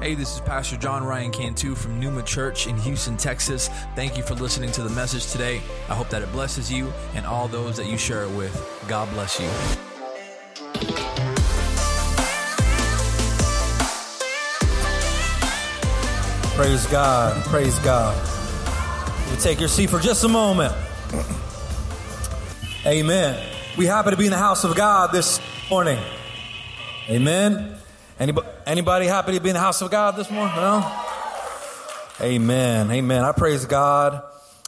Hey, this is Pastor John Ryan Cantu from Numa Church in Houston, Texas. Thank you for listening to the message today. I hope that it blesses you and all those that you share it with. God bless you. Praise God. Praise God. You take your seat for just a moment. Amen. We happen to be in the house of God this morning. Amen. Anybody, anybody happy to be in the house of God this morning? No? Amen. Amen. I praise God.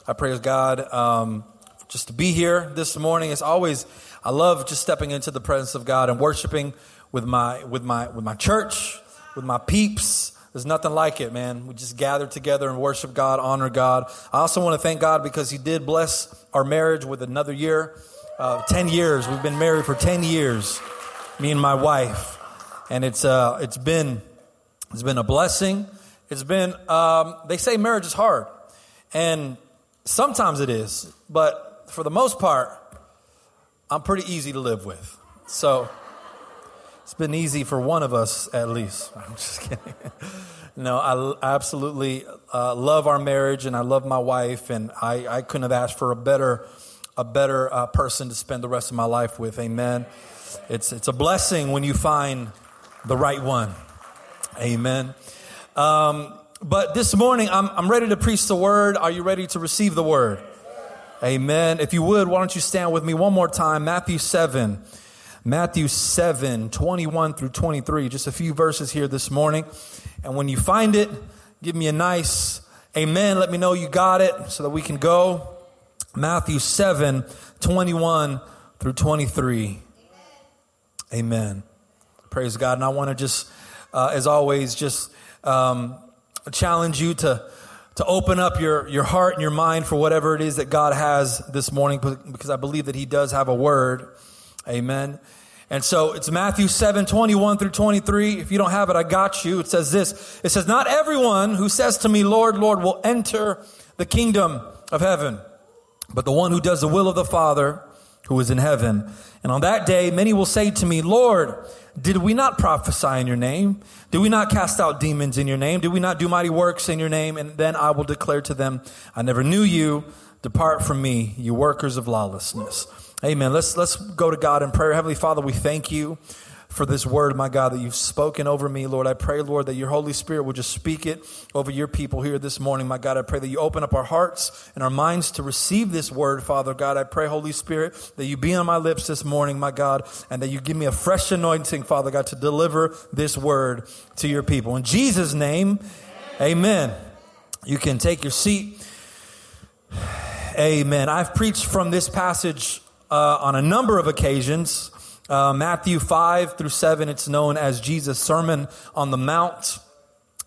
I praise God um, just to be here this morning. It's always I love just stepping into the presence of God and worshiping with my with my with my church, with my peeps. There's nothing like it, man. We just gather together and worship God, honor God. I also want to thank God because He did bless our marriage with another year. Uh, 10 years. We've been married for 10 years, me and my wife and it's uh, it's been it's been a blessing. It's been um, they say marriage is hard, and sometimes it is, but for the most part, I'm pretty easy to live with. So it's been easy for one of us at least. I'm just kidding. no, I, absolutely uh, love our marriage, and I love my wife, and I, I couldn't have asked for a better a better uh, person to spend the rest of my life with. Amen. It's it's a blessing when you find the right one. Amen. Um, but this morning, I'm, I'm ready to preach the word. Are you ready to receive the word? Amen. If you would, why don't you stand with me one more time? Matthew 7. Matthew 7, 21 through 23. Just a few verses here this morning. And when you find it, give me a nice amen. Let me know you got it so that we can go. Matthew 7, 21 through 23. Amen. Praise God. And I want to just, uh, as always, just um, challenge you to to open up your, your heart and your mind for whatever it is that God has this morning, because I believe that He does have a word. Amen. And so it's Matthew 7, 21 through 23. If you don't have it, I got you. It says this. It says, Not everyone who says to me, Lord, Lord, will enter the kingdom of heaven, but the one who does the will of the Father who is in heaven. And on that day, many will say to me, Lord, did we not prophesy in your name? Did we not cast out demons in your name? Did we not do mighty works in your name? And then I will declare to them, I never knew you. Depart from me, you workers of lawlessness. Amen. Let's, let's go to God in prayer. Heavenly Father, we thank you for this word, my God, that you've spoken over me, Lord. I pray, Lord, that your Holy Spirit will just speak it over your people here this morning, my God. I pray that you open up our hearts and our minds to receive this word, Father God. I pray, Holy Spirit, that you be on my lips this morning, my God, and that you give me a fresh anointing, Father God, to deliver this word to your people. In Jesus' name, amen. You can take your seat. Amen. I've preached from this passage uh, on a number of occasions. Uh, Matthew 5 through 7, it's known as Jesus' Sermon on the Mount.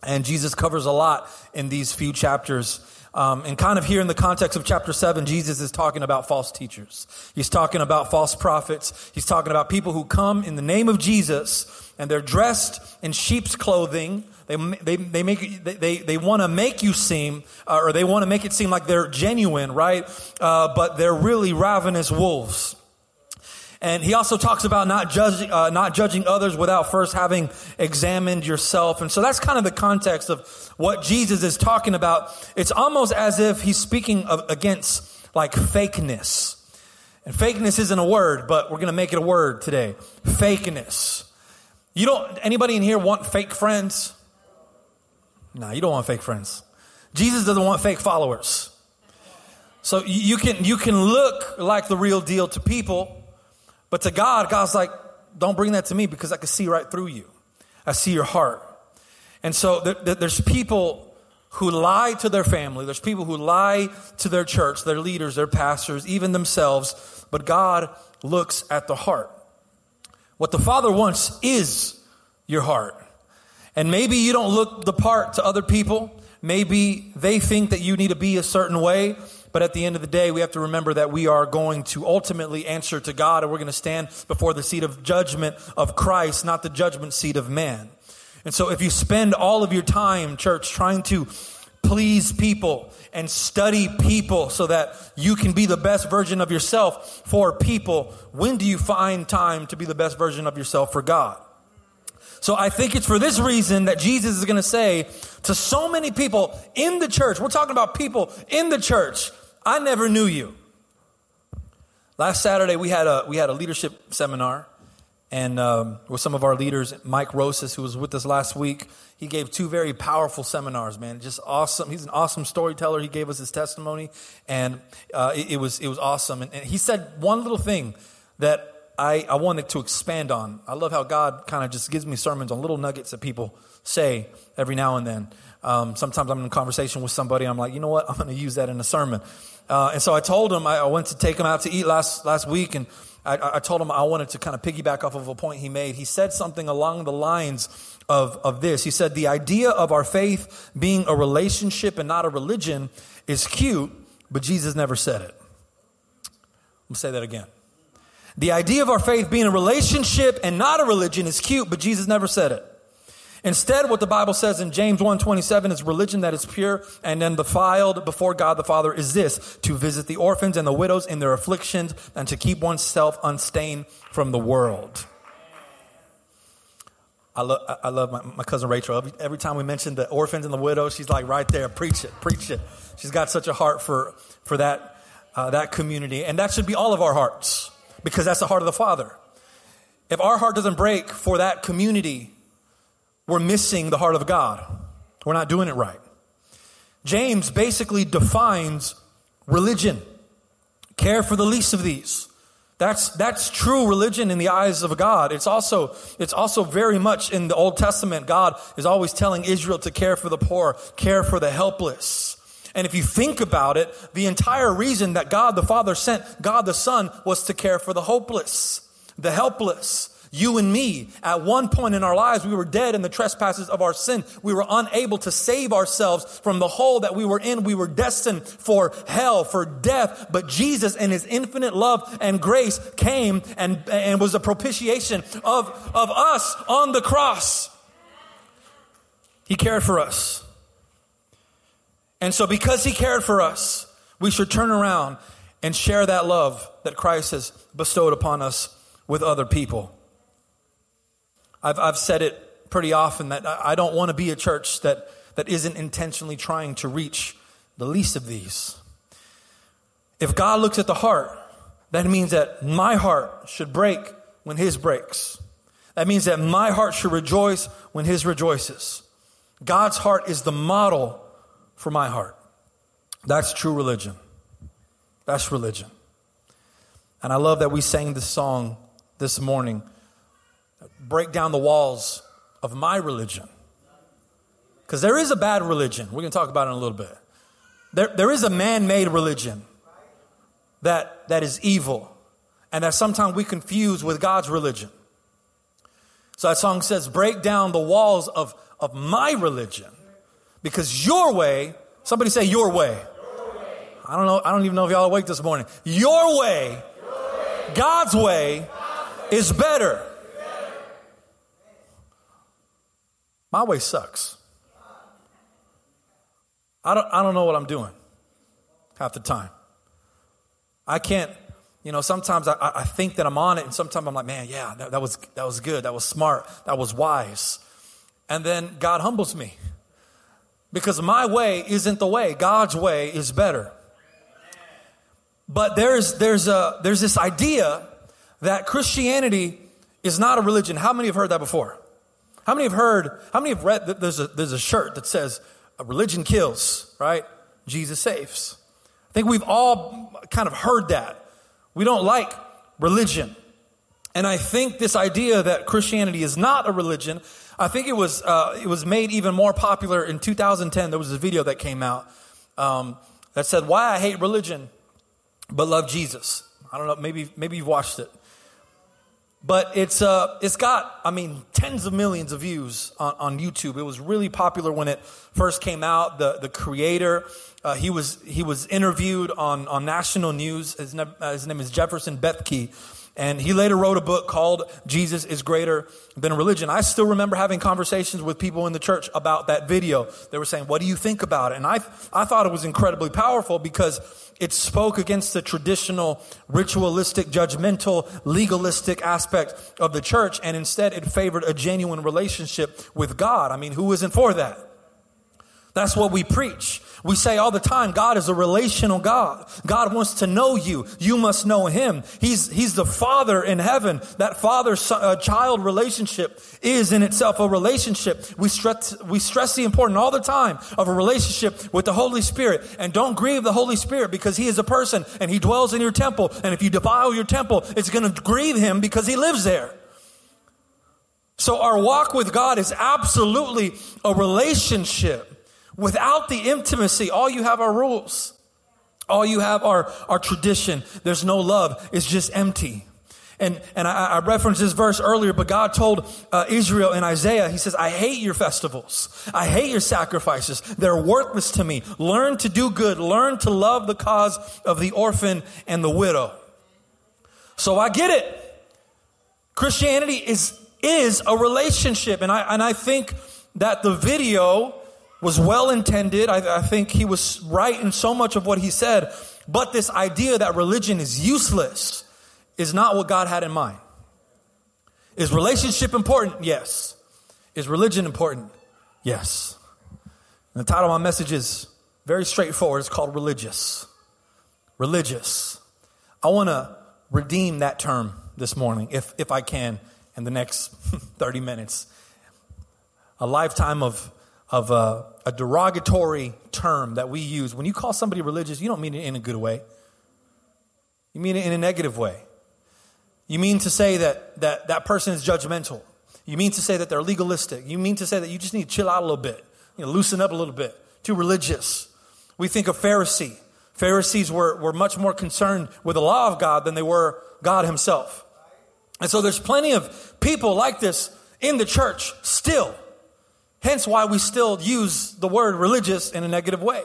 And Jesus covers a lot in these few chapters. Um, and kind of here in the context of chapter 7, Jesus is talking about false teachers. He's talking about false prophets. He's talking about people who come in the name of Jesus and they're dressed in sheep's clothing. They, they, they make, they, they want to make you seem, uh, or they want to make it seem like they're genuine, right? Uh, but they're really ravenous wolves. And he also talks about not judging, uh, not judging others without first having examined yourself. And so that's kind of the context of what Jesus is talking about. It's almost as if he's speaking of, against like fakeness. And fakeness isn't a word, but we're going to make it a word today. Fakeness. You don't, anybody in here want fake friends? No, you don't want fake friends. Jesus doesn't want fake followers. So you can, you can look like the real deal to people, but to God, God's like, don't bring that to me because I can see right through you. I see your heart. And so there, there's people who lie to their family. There's people who lie to their church, their leaders, their pastors, even themselves. But God looks at the heart. What the Father wants is your heart. And maybe you don't look the part to other people. Maybe they think that you need to be a certain way. But at the end of the day, we have to remember that we are going to ultimately answer to God and we're going to stand before the seat of judgment of Christ, not the judgment seat of man. And so if you spend all of your time, church, trying to please people and study people so that you can be the best version of yourself for people, when do you find time to be the best version of yourself for God? So I think it's for this reason that Jesus is going to say to so many people in the church, we're talking about people in the church, I never knew you. Last Saturday we had a we had a leadership seminar, and um, with some of our leaders, Mike Rosas, who was with us last week, he gave two very powerful seminars. Man, just awesome. He's an awesome storyteller. He gave us his testimony, and uh, it, it, was it was awesome. And, and he said one little thing that I, I wanted to expand on. I love how God kind of just gives me sermons on little nuggets that people say every now and then. Um, sometimes I'm in a conversation with somebody, I'm like, you know what? I'm going to use that in a sermon. Uh, and so I told him I, I, went to take him out to eat last last week, and I, I told him I wanted to kind of piggyback off of a point he made. He said something along the lines of, of this. He said, The idea of our faith being a relationship and not a religion is cute, but Jesus never said it. Let me say that again. The idea of our faith being a relationship and not a religion is cute, but Jesus never said it. Instead, what the Bible says in James 1:27 is religion that is pure and undefiled before God the Father is this: to visit the orphans and the widows in their afflictions and to keep oneself unstained from the world. I, I love my, my cousin Rachel. Every, every, time we mention the orphans and the widows, she's like right there, preach it, preach it. She's got such a heart for, for that, uh, that community. And that should be all of our hearts because that's the heart of the Father. If our heart doesn't break for that community, we're missing the heart of God. We're not doing it right. James basically defines religion. Care for the least of these. That's, that's true religion in the eyes of God. It's also, it's also very much in the Old Testament. God is always telling Israel to care for the poor, care for the helpless. And if you think about it, the entire reason that God the Father sent God the Son was to care for the hopeless, the helpless. You and me, at one point in our lives, we were dead in the trespasses of our sin. We were unable to save ourselves from the hole that we were in. We were destined for hell, for death. But Jesus, in his infinite love and grace, came and, and was a propitiation of, of us on the cross. He cared for us. And so, because He cared for us, we should turn around and share that love that Christ has bestowed upon us with other people. I've, I've said it pretty often that I don't want to be a church that, that isn't intentionally trying to reach the least of these. If God looks at the heart, that means that my heart should break when His breaks. That means that my heart should rejoice when His rejoices. God's heart is the model for my heart. That's true religion. That's religion. And I love that we sang this song this morning. Break down the walls of my religion. Because there is a bad religion. We're going to talk about it in a little bit. There, there is a man made religion that, that is evil and that sometimes we confuse with God's religion. So that song says, Break down the walls of, of my religion because your way, somebody say your way. your way. I don't know, I don't even know if y'all awake this morning. Your way, your way. God's way, God's way. is better. My way sucks. I don't, I don't know what I'm doing half the time. I can't, you know, sometimes I, I think that I'm on it, and sometimes I'm like, man, yeah, that, that, was, that was good, that was smart, that was wise. And then God humbles me. Because my way isn't the way. God's way is better. But there's, there's, a, there's this idea that Christianity is not a religion. How many have heard that before? How many have heard, how many have read, there's a, there's a shirt that says, religion kills, right? Jesus saves. I think we've all kind of heard that. We don't like religion. And I think this idea that Christianity is not a religion I think it was uh, it was made even more popular in 2010. There was a video that came out um, that said why I hate religion but love Jesus. I don't know, maybe maybe you've watched it, but it's uh, it's got I mean tens of millions of views on, on YouTube. It was really popular when it first came out. The the creator uh, he was he was interviewed on on national news. His, ne- uh, his name is Jefferson Bethke And he later wrote a book called Jesus is Greater Than Religion. I still remember having conversations with people in the church about that video. They were saying, What do you think about it? And I, I thought it was incredibly powerful because it spoke against the traditional ritualistic, judgmental, legalistic aspect of the church. And instead, it favored a genuine relationship with God. I mean, who isn't for that? That's what we preach. We say all the time, God is a relational God. God wants to know you. You must know Him. He's, He's the Father in heaven. That father uh, child relationship is in itself a relationship. We stress, we stress the importance all the time of a relationship with the Holy Spirit. And don't grieve the Holy Spirit because He is a person and He dwells in your temple. And if you defile your temple, it's going to grieve Him because He lives there. So our walk with God is absolutely a relationship. Without the intimacy, all you have are rules. All you have are, are tradition. There's no love. It's just empty. And, and I, I referenced this verse earlier, but God told uh, Israel in Isaiah, He says, I hate your festivals. I hate your sacrifices. They're worthless to me. Learn to do good. Learn to love the cause of the orphan and the widow. So I get it. Christianity is, is a relationship. And I, and I think that the video was well intended. I, I think he was right in so much of what he said. But this idea that religion is useless is not what God had in mind. Is relationship important? Yes. Is religion important? Yes. And the title of my message is very straightforward. It's called religious. Religious. I want to redeem that term this morning, if, if I can, in the next 30 minutes. A lifetime of of a, a derogatory term that we use. When you call somebody religious, you don't mean it in a good way. You mean it in a negative way. You mean to say that that, that person is judgmental. You mean to say that they're legalistic. You mean to say that you just need to chill out a little bit, you know, loosen up a little bit. Too religious. We think of Pharisee. Pharisees were, were much more concerned with the law of God than they were God Himself. And so there's plenty of people like this in the church still. Hence why we still use the word religious in a negative way.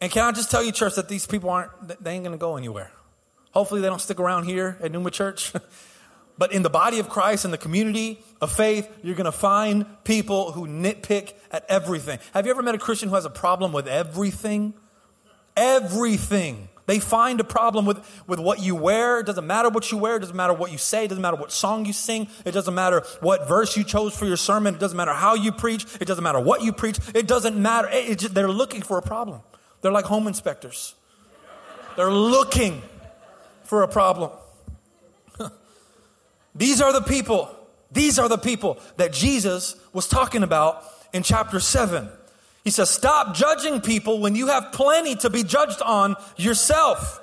And can I just tell you, church, that these people aren't, they ain't going to go anywhere. Hopefully they don't stick around here at Numa Church. but in the body of Christ, in the community of faith, you're going to find people who nitpick at everything. Have you ever met a Christian who has a problem with everything? Everything. They find a problem with, with what you wear. It doesn't matter what you wear. It doesn't matter what you say. It doesn't matter what song you sing. It doesn't matter what verse you chose for your sermon. It doesn't matter how you preach. It doesn't matter what you preach. It doesn't matter. It, just, they're looking for a problem. They're like home inspectors. They're looking for a problem. These are the people. These are the people that Jesus was talking about in chapter 7. He says, stop judging people when you have plenty to be judged on yourself.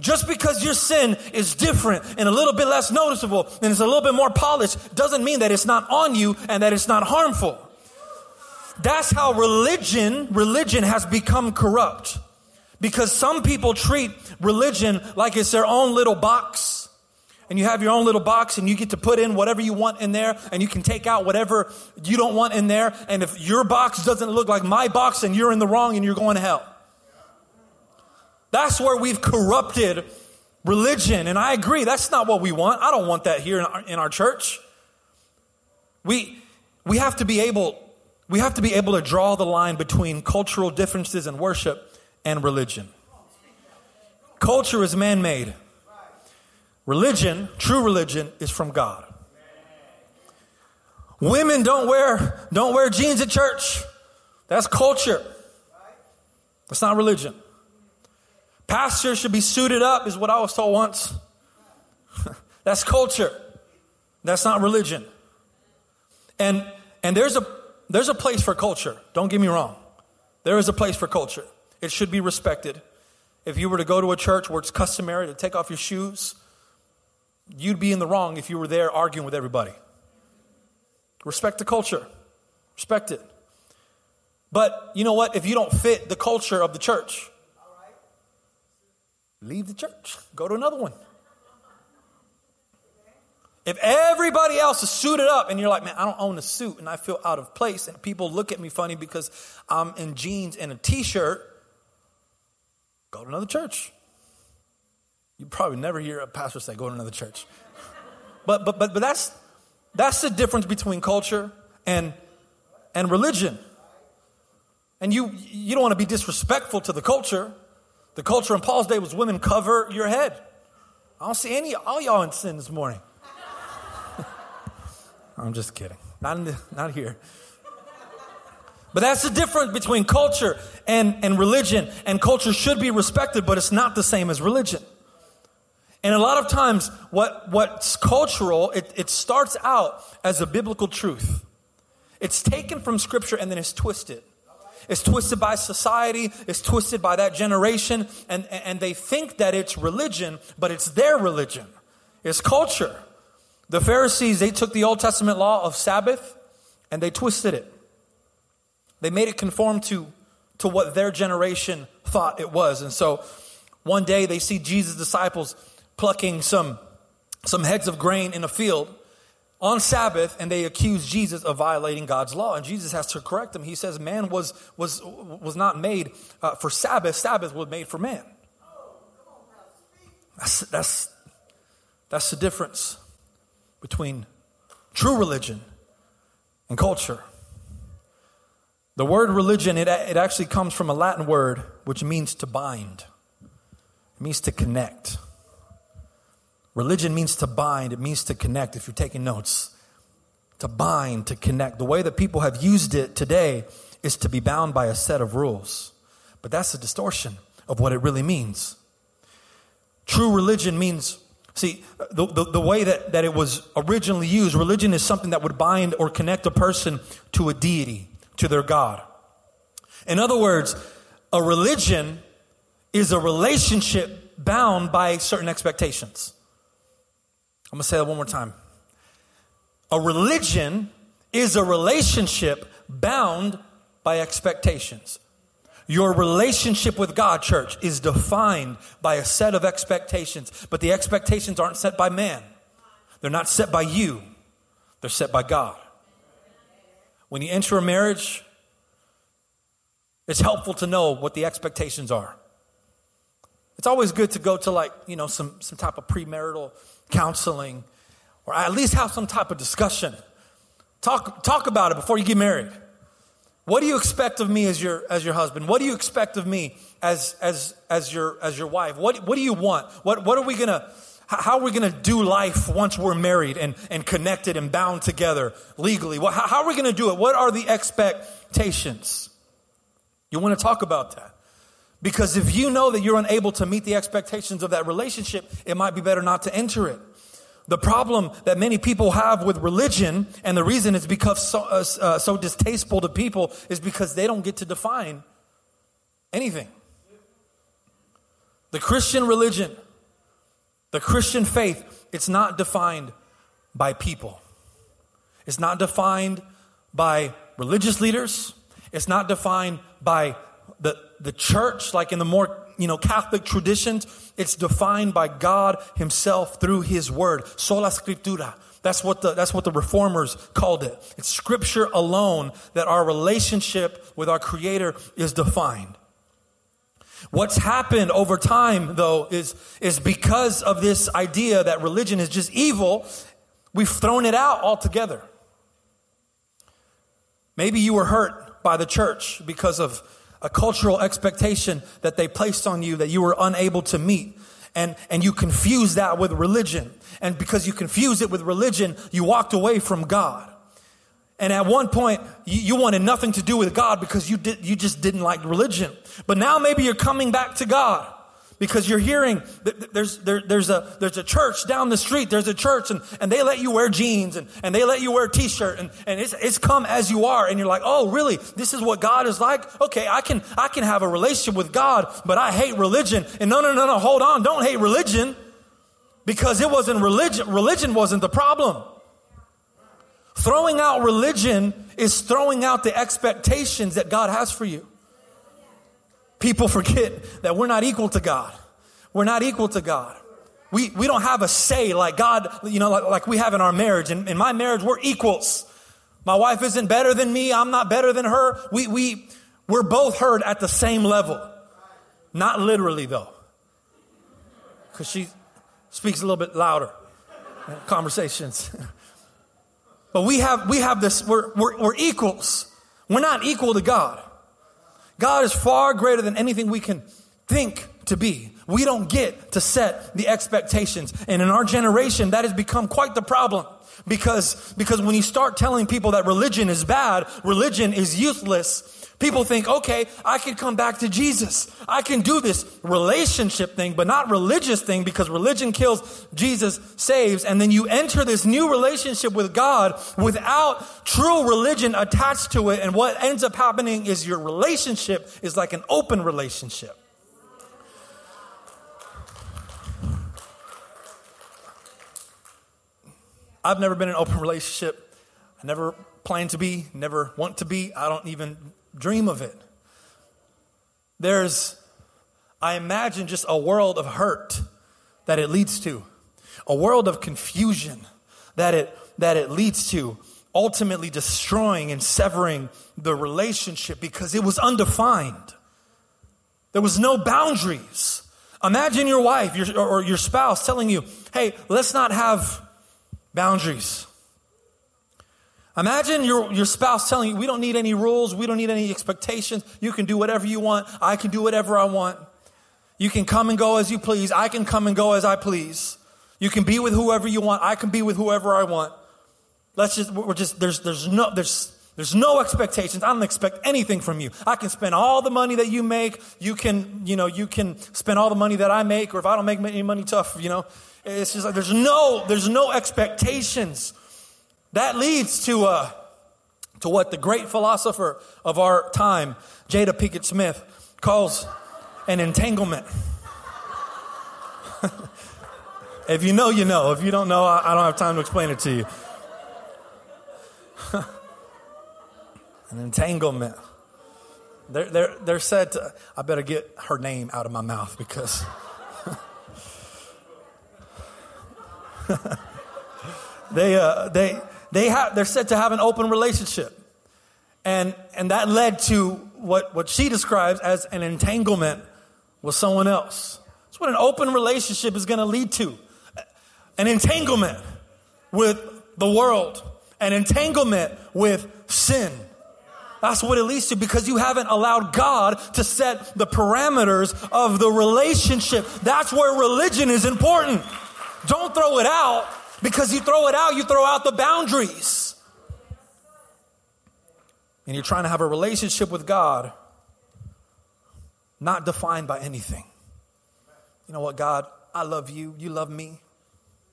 Just because your sin is different and a little bit less noticeable and it's a little bit more polished doesn't mean that it's not on you and that it's not harmful. That's how religion, religion has become corrupt. Because some people treat religion like it's their own little box and you have your own little box and you get to put in whatever you want in there and you can take out whatever you don't want in there. And if your box doesn't look like my box, then you're in the wrong and you're going to hell. That's where we've corrupted religion. And I agree, that's not what we want. I don't want that here in our, in our church. We, we have to be able, we have to be able to draw the line between cultural differences in worship and religion. Culture is man made. Religion, true religion, is from God. Women don't wear, don't wear jeans at church. That's culture. That's not religion. Pastors should be suited up, is what I was told once. That's culture. That's not religion. And and there's a there's a place for culture. Don't get me wrong. There is a place for culture. It should be respected. If you were to go to a church where it's customary to take off your shoes, you'd be in the wrong if you were there arguing with everybody. Respect the culture, respect it. But you know what? If you don't fit the culture of the church, leave the church, go to another one. If everybody else is suited up and you're like, man, I don't own a suit and I feel out of place and people look at me funny because I'm in jeans and a t shirt, go to another church. You probably never hear a pastor say, go to another church. But, but, but, but that's, that's the difference between culture and, and religion. And you, you don't want to be disrespectful to the culture. The culture in Paul's day was women cover your head. I don't see any, all y'all in sin this morning. I'm just kidding. Not, the, not here. But that's the difference between culture and, and religion. And culture should be respected, but it's not the same as religion. And a lot of times, what, what's cultural, it, it starts out as a biblical truth. It's taken from scripture and then it's twisted. It's twisted by society, it's twisted by that generation, and, and they think that it's religion, but it's their religion. It's culture. The Pharisees, they took the Old Testament law of Sabbath and they twisted it. They made it conform to, to what their generation thought it was. And so one day they see Jesus' disciples plucking some, some heads of grain in a field on Sabbath and they accuse Jesus of violating God's law. And Jesus has to correct them. He says, Man was, was, was not made uh, for Sabbath, Sabbath was made for man. That's, that's, that's the difference between true religion and culture. The word religion, it, it actually comes from a Latin word which means to bind, it means to connect. Religion means to bind, it means to connect, if you're taking notes. To bind, to connect. The way that people have used it today is to be bound by a set of rules. But that's a distortion of what it really means. True religion means, see, the, the, the, way that, that it was originally used, religion is something that would bind or connect a person to a deity, to their God. In other words, a religion is a relationship bound by certain expectations. I'm going to say that one more time. A religion is a relationship bound by expectations. Your relationship with God, church, is defined by a set of expectations, but the expectations aren't set by man. They're not set by you, they're set by God. When you enter a marriage, it's helpful to know what the expectations are. It's always good to go to like, you know, some, some type of premarital counseling or at least have some type of discussion. Talk, talk about it before you get married. What do you expect of me as your, as your husband? What do you expect of me as, as, as, your, as your wife? What, what do you want? What, what are we going to, how are we going to do life once we're married and, and connected and bound together legally? What, how, are we going to do it? What are the expectations? You want to talk about that. Because if you know that you're unable to meet the expectations of that relationship, it might be better not to enter it. The problem that many people have with religion, and the reason it's because so, uh, uh, so distasteful to people, is because they don't get to define anything. The Christian religion, the Christian faith, it's not defined by people. It's not defined by religious leaders. It's not defined by the, the church, like in the more, you know, Catholic traditions, it's defined by God himself through his word. Sola scriptura. That's what the, that's what the reformers called it. It's scripture alone that our relationship with our creator is defined. What's happened over time, though, is, is because of this idea that religion is just evil, we've thrown it out altogether. Maybe you were hurt by the church because of a cultural expectation that they placed on you that you were unable to meet. And, and you confuse that with religion. And because you confuse it with religion, you walked away from God. And at one point, you, you wanted nothing to do with God because you, did, you just didn't like religion. But now maybe you're coming back to God because you're hearing there's, there, there's, a, there's a church down the street, there's a church, and, and they let you wear jeans and, and they let you wear a t shirt, and, and it's, it's come as you are. And you're like, oh, really? This is what God is like? Okay, I can, I can have a relationship with God, but I hate religion. And no, no, no, no, hold on, don't hate religion because it wasn't religion, religion wasn't the problem. Throwing out religion is throwing out the expectations that God has for you. People forget that we're not equal to God. We're not equal to God. We, we don't have a say like God, you know, like, like we have in our marriage. In, in my marriage, we're equals. My wife isn't better than me. I'm not better than her. We, we, we're both heard at the same level. Not literally though. because she speaks a little bit louder in conversations. but we have, we have this, we're, we're, we're equals. We're not equal to God. God is far greater than anything we can think to be. We don't get to set the expectations. And in our generation, that has become quite the problem. Because, because when you start telling people that religion is bad, religion is useless, people think, okay, I can come back to Jesus. I can do this relationship thing, but not religious thing because religion kills, Jesus saves. And then you enter this new relationship with God without true religion attached to it. And what ends up happening is your relationship is like an open relationship. I've never been in an open relationship. I never plan to be, never want to be. I don't even dream of it. There's, I imagine, just a world of hurt that it leads to, a world of confusion that it, that it leads to, ultimately destroying and severing the relationship because it was undefined. There was no boundaries. Imagine your wife your, or your spouse telling you, hey, let's not have boundaries. Imagine your, your spouse telling you, we don't need any rules, we don't need any expectations. You can do whatever you want, I can do whatever I want. You can come and go as you please, I can come and go as I please. You can be with whoever you want, I can be with whoever I want. Let's just, we're just, there's, there's no, there's, there's no expectations. I don't expect anything from you. I can spend all the money that you make. You can, you know, you can spend all the money that I make, or if I don't make any money, tough, you know. It's just like there's no, there's no expectations. That leads to, uh, to what the great philosopher of our time, Jada Pinkett Smith, calls an entanglement. if you know, you know. If you don't know, I don't have time to explain it to you. an entanglement. They're, they're, they're said to, I better get her name out of my mouth because. they, uh, they, they have, they're said to have an open relationship. And, and that led to what, what she describes as an entanglement with someone else. That's what an open relationship is going to lead to. An entanglement with the world, an entanglement with sin. That's what it leads to because you haven't allowed God to set the parameters of the relationship. That's where religion is important. Don't throw it out because you throw it out, you throw out the boundaries. And you're trying to have a relationship with God not defined by anything. You know what, God, I love you, you love me,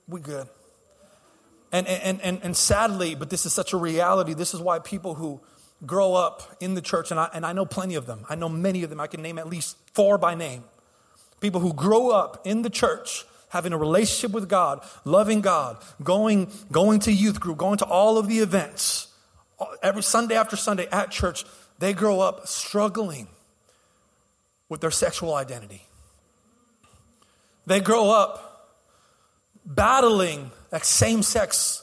we good. And, and, and, and sadly, but this is such a reality, this is why people who grow up in the church, and I, and I know plenty of them, I know many of them, I can name at least four by name. People who grow up in the church having a relationship with God, loving God, going, going to youth group, going to all of the events, every Sunday after Sunday at church, they grow up struggling with their sexual identity. They grow up battling that same sex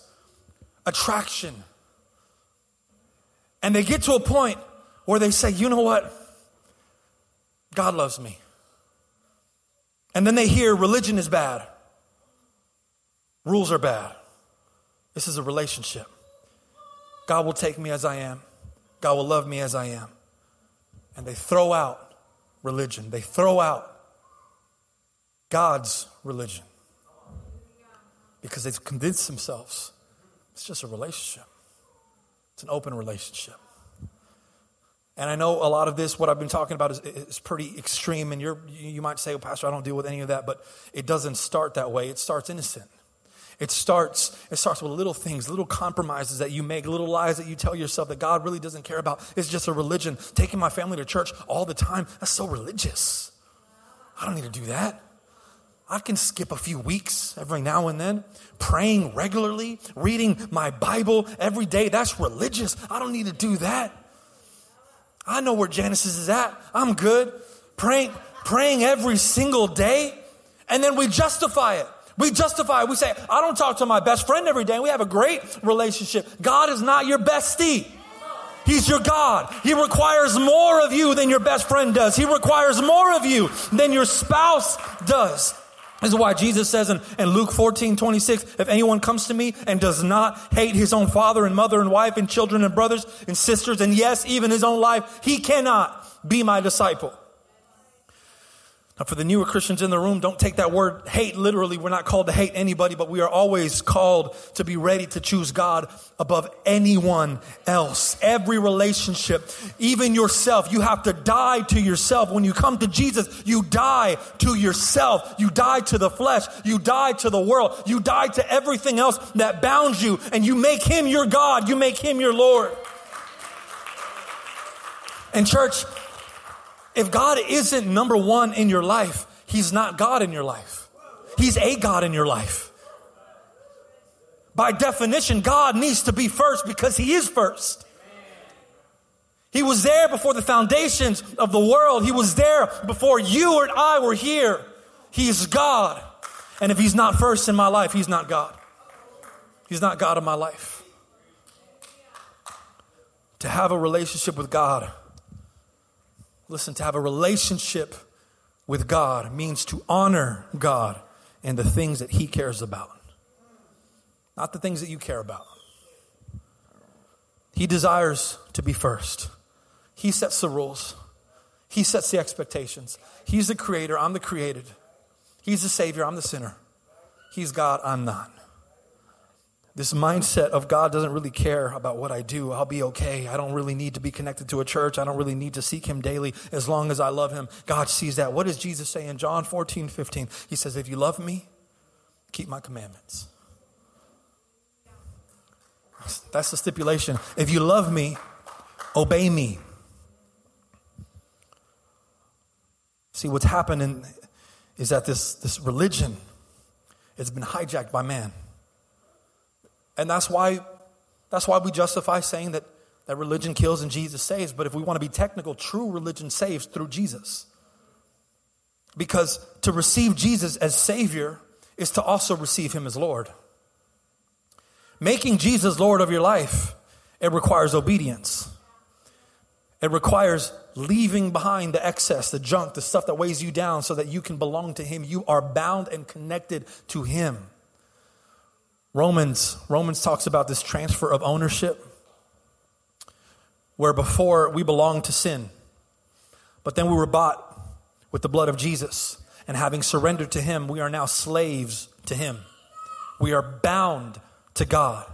attraction. And they get to a point where they say, you know what? God loves me. And then they hear religion is bad, rules are bad. This is a relationship. God will take me as I am, God will love me as I am. And they throw out religion, they throw out God's religion because they've convinced themselves it's just a relationship, it's an open relationship. And I know a lot of this, what I've been talking about, is, is pretty extreme. And you're, you might say, well, Pastor, I don't deal with any of that. But it doesn't start that way. It starts innocent. It starts, it starts with little things, little compromises that you make, little lies that you tell yourself that God really doesn't care about. It's just a religion. Taking my family to church all the time, that's so religious. I don't need to do that. I can skip a few weeks every now and then. Praying regularly, reading my Bible every day, that's religious. I don't need to do that. I know where Genesis is at. I'm good. Praying, praying every single day. And then we justify it. We justify it. We say, I don't talk to my best friend every day. We have a great relationship. God is not your bestie. He's your God. He requires more of you than your best friend does. He requires more of you than your spouse does. This is why Jesus says in, in Luke 14, 26, if anyone comes to me and does not hate his own father and mother and wife and children and brothers and sisters, and yes, even his own life, he cannot be my disciple. Now, for the newer Christians in the room, don't take that word hate literally. We're not called to hate anybody, but we are always called to be ready to choose God above anyone else. Every relationship, even yourself, you have to die to yourself. When you come to Jesus, you die to yourself. You die to the flesh. You die to the world. You die to everything else that bounds you, and you make Him your God. You make Him your Lord. And, church, if God isn't number one in your life, He's not God in your life. He's a God in your life. By definition, God needs to be first because He is first. He was there before the foundations of the world. He was there before you and I were here. He's God. And if He's not first in my life, He's not God. He's not God in my life. To have a relationship with God Listen, to have a relationship with God means to honor God and the things that He cares about, not the things that you care about. He desires to be first. He sets the rules, He sets the expectations. He's the creator, I'm the created. He's the Savior, I'm the sinner. He's God, I'm not. This mindset of God doesn't really care about what I do. I'll be okay. I don't really need to be connected to a church. I don't really need to seek Him daily as long as I love Him. God sees that. What does Jesus say in John 14, 15? He says, If you love me, keep my commandments. That's the stipulation. If you love me, obey me. See, what's happening is that this, this religion has been hijacked by man. And that's why, that's why we justify saying that, that religion kills and Jesus saves. But if we want to be technical, true religion saves through Jesus. Because to receive Jesus as Savior is to also receive Him as Lord. Making Jesus Lord of your life, it requires obedience. It requires leaving behind the excess, the junk, the stuff that weighs you down so that you can belong to Him. You are bound and connected to Him. Romans, Romans talks about this transfer of ownership where before we belonged to sin, but then we were bought with the blood of Jesus. And having surrendered to Him, we are now slaves to Him. We are bound to God.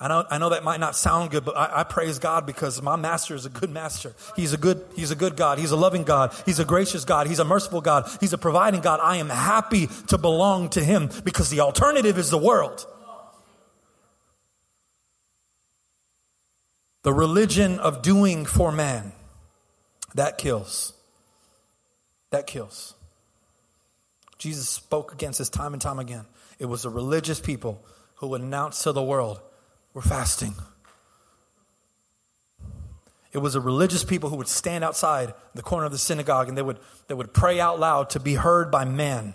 I know, I know that might not sound good, but I, I, praise God because my master is a good master. He's a good, he's a good God. He's a loving God. He's a gracious God. He's a merciful God. He's a providing God. I am happy to belong to him because the alternative is the world. The religion of doing for man, that kills. That kills. Jesus spoke against this time and time again. It was the religious people who would announce to the world, we're fasting. It was a religious people who would stand outside the corner of the synagogue and they would, they would pray out loud to be heard by man.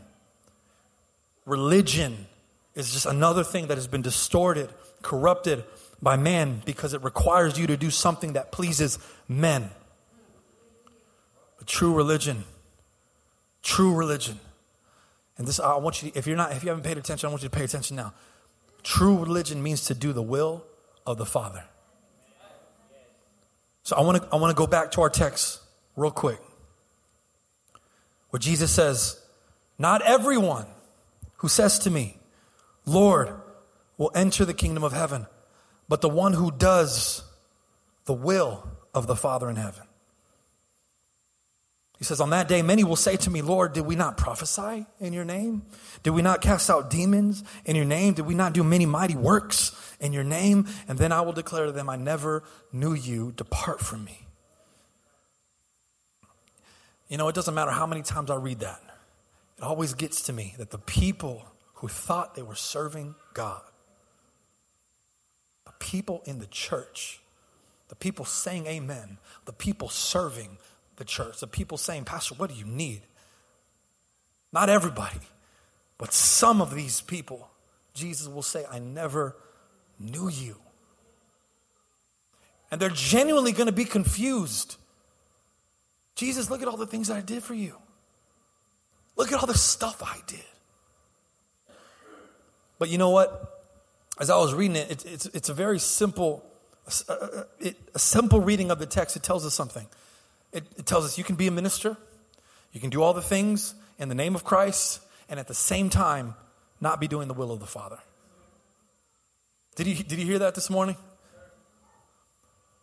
Religion is just another thing that has been distorted, corrupted by man because it requires you to do something that pleases men. But true religion, true religion, and this I want you if you're not if you haven't paid attention, I want you to pay attention now. True religion means to do the will of the Father. So I want to I want to go back to our text real quick. Where Jesus says, "Not everyone who says to me, Lord, will enter the kingdom of heaven, but the one who does the will of the Father in heaven." He says, On that day, many will say to me, Lord, did we not prophesy in your name? Did we not cast out demons in your name? Did we not do many mighty works in your name? And then I will declare to them, I never knew you. Depart from me. You know, it doesn't matter how many times I read that, it always gets to me that the people who thought they were serving God, the people in the church, the people saying amen, the people serving the church, the people saying, Pastor, what do you need? Not everybody, but some of these people, Jesus will say, I never knew you. And they're genuinely going to be confused. Jesus, look at all the things that I did for you. Look at all the stuff I did. But you know what? As I was reading it, it it's, it's a very simple, a, it, a simple reading of the text. It tells us something. It, it tells us you can be a minister, you can do all the things in the name of Christ, and at the same time, not be doing the will of the Father. Did you, did you hear that this morning?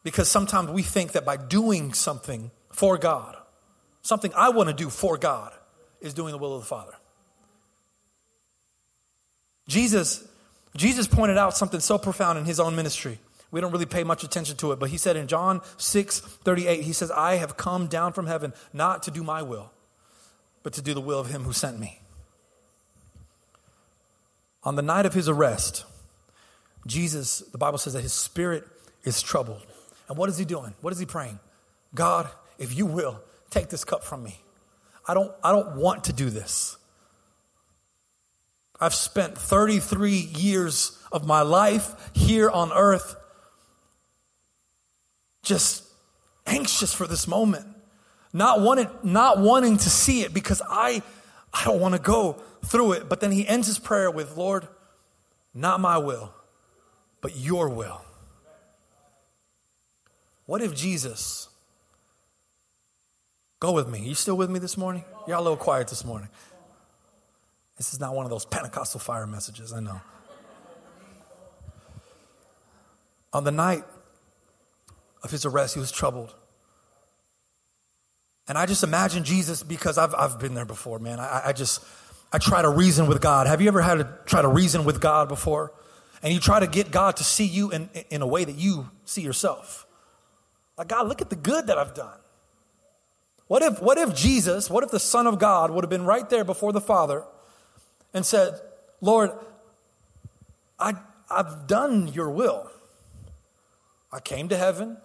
Because sometimes we think that by doing something for God, something I want to do for God, is doing the will of the Father. Jesus, Jesus pointed out something so profound in his own ministry. We don't really pay much attention to it, but he said in John 6 38, he says, I have come down from heaven not to do my will, but to do the will of him who sent me. On the night of his arrest, Jesus, the Bible says that his spirit is troubled. And what is he doing? What is he praying? God, if you will, take this cup from me. I don't, I don't want to do this. I've spent 33 years of my life here on earth just anxious for this moment, not wanting, not wanting to see it because I, I don't want to go through it. But then he ends his prayer with, Lord, not my will, but your will. What if Jesus, go with me. You still with me this morning? You're a little quiet this morning. This is not one of those Pentecostal fire messages, I know. On the night of his arrest, he was troubled. And I just imagine Jesus because I've, I've been there before, man. I, I just, I try to reason with God. Have you ever had to try to reason with God before? And you try to get God to see you in, in a way that you see yourself. Like, God, look at the good that I've done. What if, what if Jesus, what if the Son of God would have been right there before the Father and said, Lord, I, I've done your will. I came to heaven.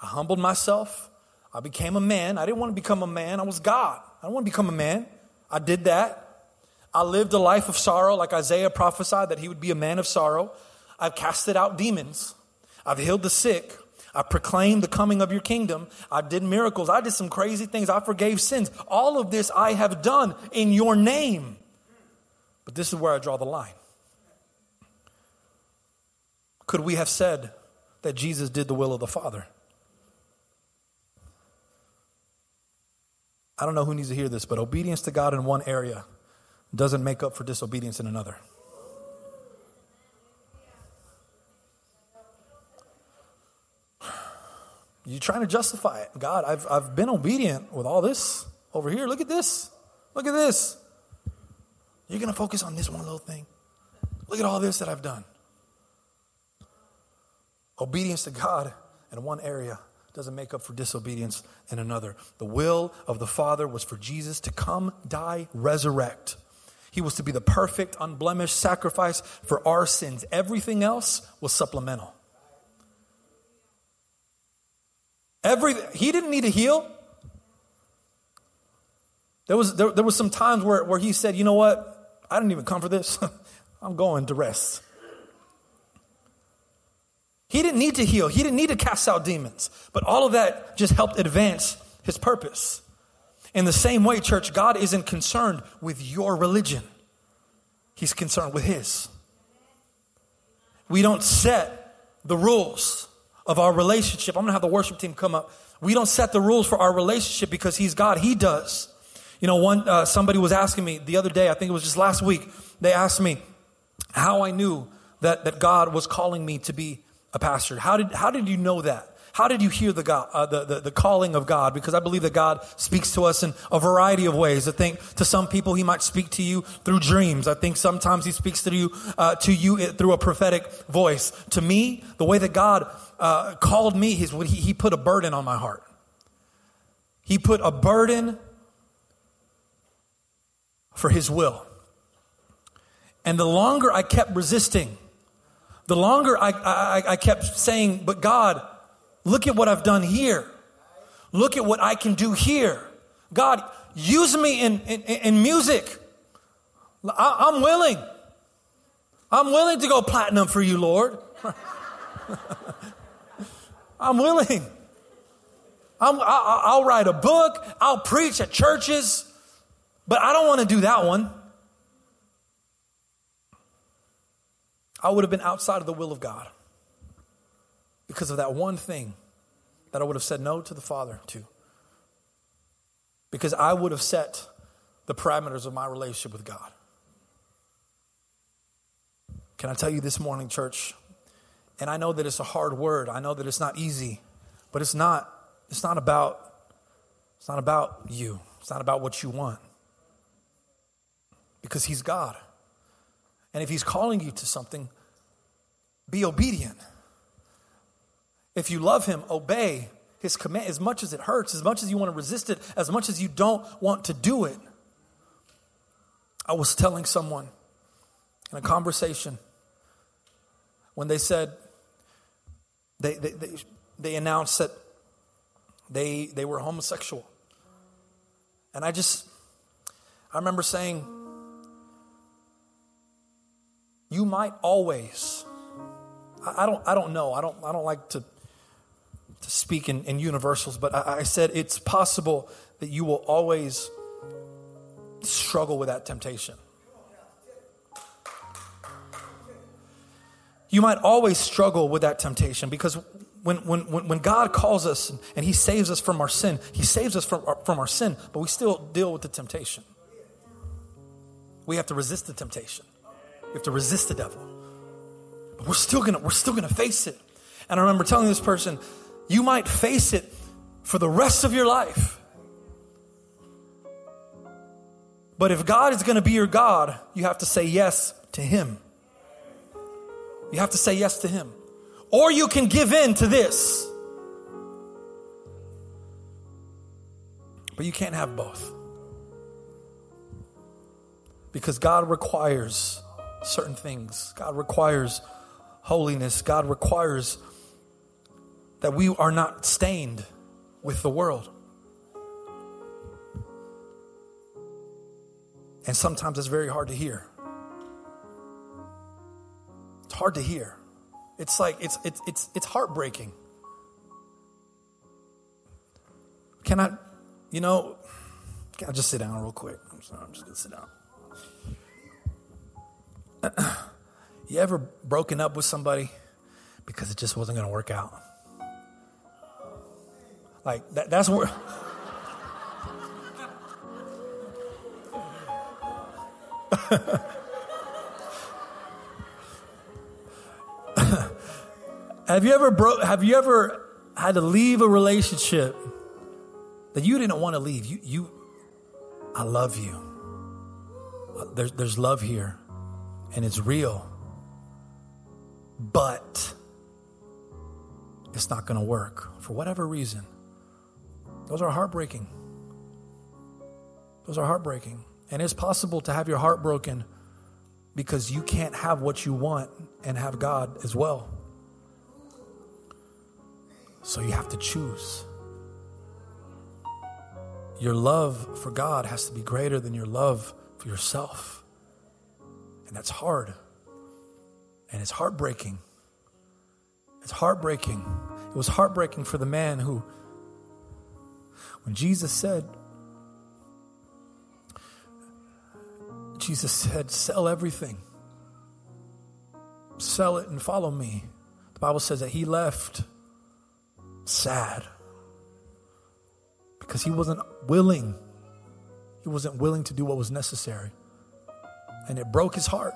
I humbled myself. I became a man. I didn't want to become a man. I was God. I don't want to become a man. I did that. I lived a life of sorrow, like Isaiah prophesied that he would be a man of sorrow. I've casted out demons. I've healed the sick. I proclaimed the coming of your kingdom. I did miracles. I did some crazy things. I forgave sins. All of this I have done in your name. But this is where I draw the line. Could we have said that Jesus did the will of the Father? I don't know who needs to hear this, but obedience to God in one area doesn't make up for disobedience in another. You're trying to justify it. God, I've, I've been obedient with all this over here. Look at this. Look at this. You're going to focus on this one little thing. Look at all this that I've done. Obedience to God in one area doesn't make up for disobedience in another. The will of the Father was for Jesus to come, die, resurrect. He was to be the perfect, unblemished sacrifice for our sins. Everything else was supplemental. Every, he didn't need to heal. There was, there, there was some times where, where he said, you know what? I didn't even come for this. I'm going to rest. He didn't need to heal. He didn't need to cast out demons. But all of that just helped advance his purpose. In the same way, church, God isn't concerned with your religion. He's concerned with his. We don't set the rules of our relationship. I'm going to have the worship team come up. We don't set the rules for our relationship because he's God. He does. You know, one uh, somebody was asking me the other day. I think it was just last week. They asked me how I knew that that God was calling me to be a pastor. How did, how did you know that? How did you hear the, God, uh, the, the, the, calling of God? Because I believe that God speaks to us in a variety of ways. I think to some people, He might speak to you through dreams. I think sometimes He speaks to you, uh, to you through a prophetic voice. To me, the way that God uh, called me when he, he put a burden on my heart. He put a burden for His will. And the longer I kept resisting, the longer I, I, I kept saying, but God, look at what I've done here. Look at what I can do here. God, use me in, in, in music. I, I'm willing. I'm willing to go platinum for you, Lord. I'm willing. I'm, I, will write a book. I'll preach at churches. But I don't want to do that one. I would have been outside of the will of God because of that one thing that I would have said no to the Father to. Because I would have set the parameters of my relationship with God. Can I tell you this morning, church? And I know that it's a hard word. I know that it's not easy, but it's not it's not about it's not about you. It's not about what you want. Because he's God. And if he's calling you to something, be obedient. If you love him, obey his command as much as it hurts, as much as you want to resist it, as much as you don't want to do it. I was telling someone in a conversation when they said, they, they, they, they announced that they, they were homosexual. And I just, I remember saying, you might always, I, I don't, I don't know, I don't, I don't like to, to speak in, in universals, but I, I said it's possible that you will always struggle with that temptation. You might always struggle with that temptation because when, when, when God calls us and He saves us from our sin, He saves us from our, from our sin, but we still deal with the temptation. We have to resist the temptation. Have to resist the devil. But we're still gonna, we're still gonna face it. And I remember telling this person, you might face it for the rest of your life. But if God is gonna be your God, you have to say yes to Him. You have to say yes to Him. Or you can give in to this. But you can't have both. Because God requires certain things. God requires holiness. God requires that we are not stained with the world. And sometimes it's very hard to hear. It's hard to hear. It's like it's it's it's it's heartbreaking. Can I, you know, can I just sit down real quick? I'm sorry, I'm just gonna sit down. You ever broken up with somebody because it just wasn't gonna work out? Like that, that's where. Have you ever broke have you ever had to leave a relationship that you didn't want to leave? You you I love you. There's there's love here and it's real. But it's not going to work for whatever reason. Those are heartbreaking. Those are heartbreaking. And it's possible to have your heart broken because you can't have what you want and have God as well. So you have to choose. Your love for God has to be greater than your love for yourself. And that's hard. And it's heartbreaking. It's heartbreaking. It was heartbreaking for the man who, when Jesus said, Jesus said, sell everything, sell it and follow me. The Bible says that he left sad because he wasn't willing. He wasn't willing to do what was necessary. And it broke his heart.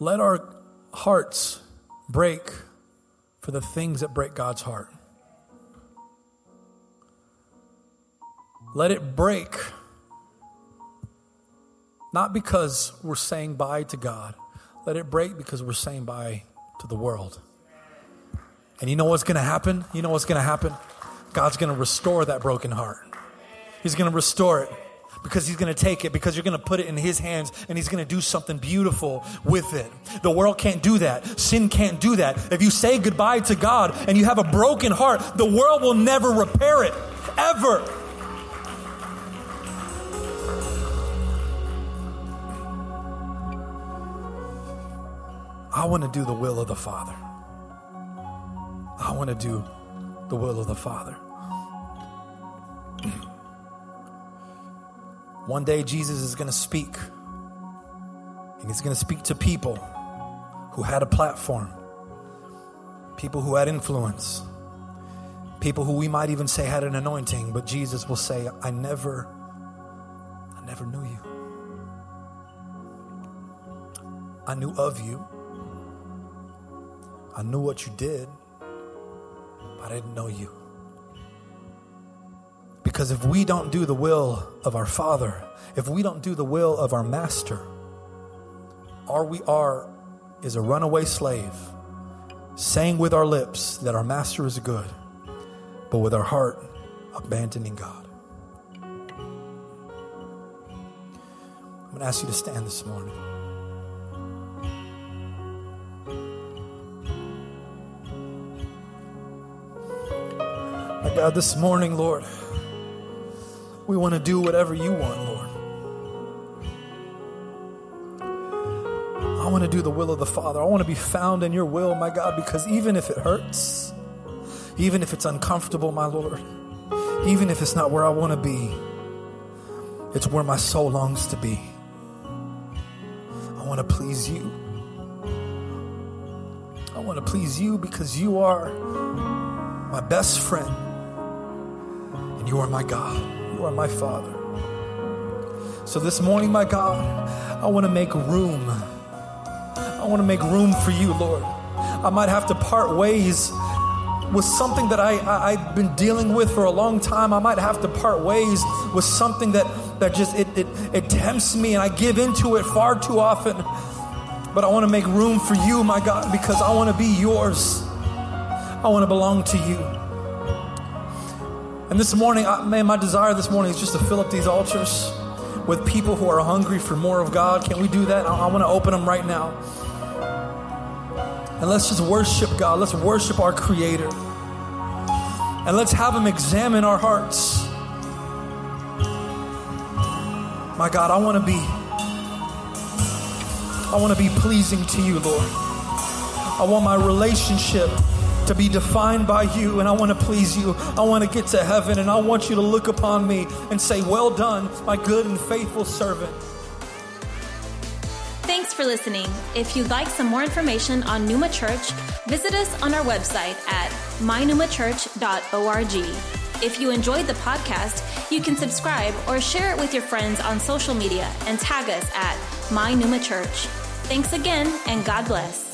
Let our hearts break for the things that break God's heart. Let it break, not because we're saying bye to God, let it break because we're saying bye to the world. And you know what's going to happen? You know what's going to happen? God's going to restore that broken heart. He's going to restore it because he's going to take it because you're going to put it in his hands and he's going to do something beautiful with it. The world can't do that. Sin can't do that. If you say goodbye to God and you have a broken heart, the world will never repair it ever. I want to do the will of the Father. I want to do the will of the Father. One day, Jesus is going to speak, and he's going to speak to people who had a platform, people who had influence, people who we might even say had an anointing, but Jesus will say, I never, I never knew you. I knew of you. I knew what you did, but I didn't know you. Because if we don't do the will of our Father, if we don't do the will of our Master, all we are is a runaway slave, saying with our lips that our Master is good, but with our heart abandoning God. I'm going to ask you to stand this morning. God, this morning, Lord, we want to do whatever you want, Lord. I want to do the will of the Father. I want to be found in your will, my God, because even if it hurts, even if it's uncomfortable, my Lord, even if it's not where I want to be, it's where my soul longs to be. I want to please you. I want to please you because you are my best friend you are my God. You are my Father. So this morning, my God, I want to make room. I want to make room for you, Lord. I might have to part ways with something that I, I, have been dealing with for a long time. I might have to part ways with something that, that just it, it, it tempts me and I give into it far too often. But I want to make room for you, my God, because I want to be yours. I want to belong to you. And this morning, I, man, my desire this morning is just to fill up these altars with people who are hungry for more of God. Can we do that? I, I want to open them right now. And let's just worship God. Let's worship our Creator. And let's have Him examine our hearts. My God, I want to be I want to be pleasing to you, Lord. I want my relationship to be defined by you, and I want to please you. I want to get to heaven, and I want you to look upon me and say, Well done, my good and faithful servant. Thanks for listening. If you'd like some more information on Numa Church, visit us on our website at mynumachurch.org. If you enjoyed the podcast, you can subscribe or share it with your friends on social media and tag us at My Numa Church. Thanks again, and God bless.